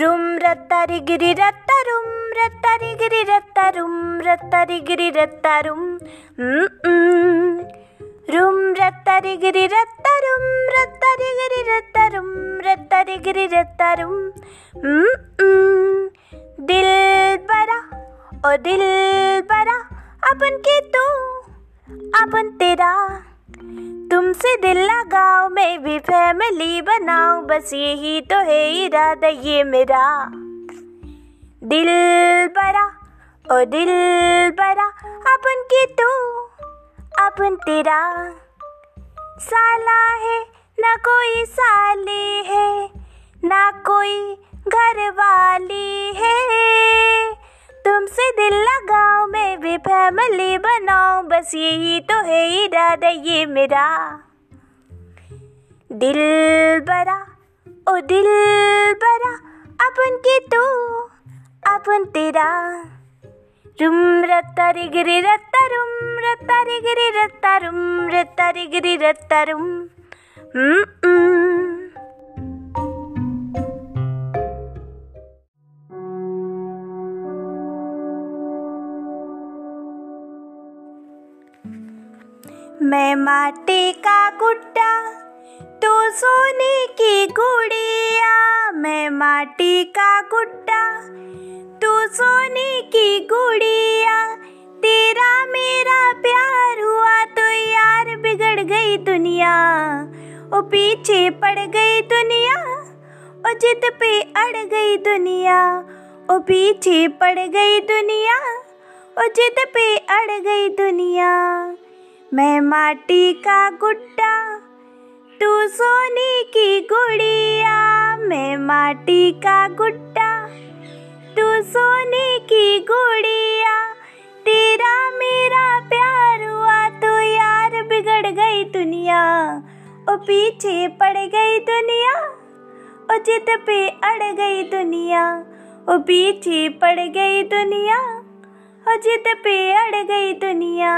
Room रत्तारी गिरी रत्ता रुम रत्तारी गिरी रत्ता रुम रत्तारी गिरी रत्ता रुम रुम रत्तारी गिरी रत्ता रुम रत्तारी गिरी रत्ता रुम रत्तारी गिरी रत्ता रुम दिल बड़ा ओ दिल बड़ा अपन के तो अपन तेरा तुमसे दिल लगाओ, मैं भी फैमिली बनाऊँ, बस यही तो है इरादा, ये मेरा। दिल बरा ओ दिल बरा अपन के तू, अपन तेरा। साला है, ना कोई साली है, ना कोई घर वाली है। बस यही तो है इरादा ये मेरा। दिल बरा ओ दिल बरा अपन के तो अपन तेरा। रुम रत्ता रे गिरी रत्ता, रुम रत्ता रे गिरी रत्ता, रुम रत्ता रे गिरी रत्ता, रुम। मैं माटी का गुड्डा, तू सोने की गुड़िया। मैं माटी का गुड्डा, तू सोने की गुड़िया। तेरा मेरा प्यार हुआ तो यार बिगड़ गई दुनिया। ओ पीछे पड़ गई दुनिया, ओ जिद पे अड़ गई दुनिया। ओ पीछे पड़ गई दुनिया, ओ जिद पे अड़ गई दुनिया। मैं माटी का गुड्डा तू सोने की गुड़िया। मैं माटी का गुड्डा तू सोने की गुड़िया। तेरा मेरा प्यार हुआ तो यार बिगड़ गई दुनिया। ओ पीछे पड़ गई दुनिया, ओ जिद पे अड़ गई दुनिया। ओ पीछे पड़ गई दुनिया, ओ जिद पे अड़ गई दुनिया।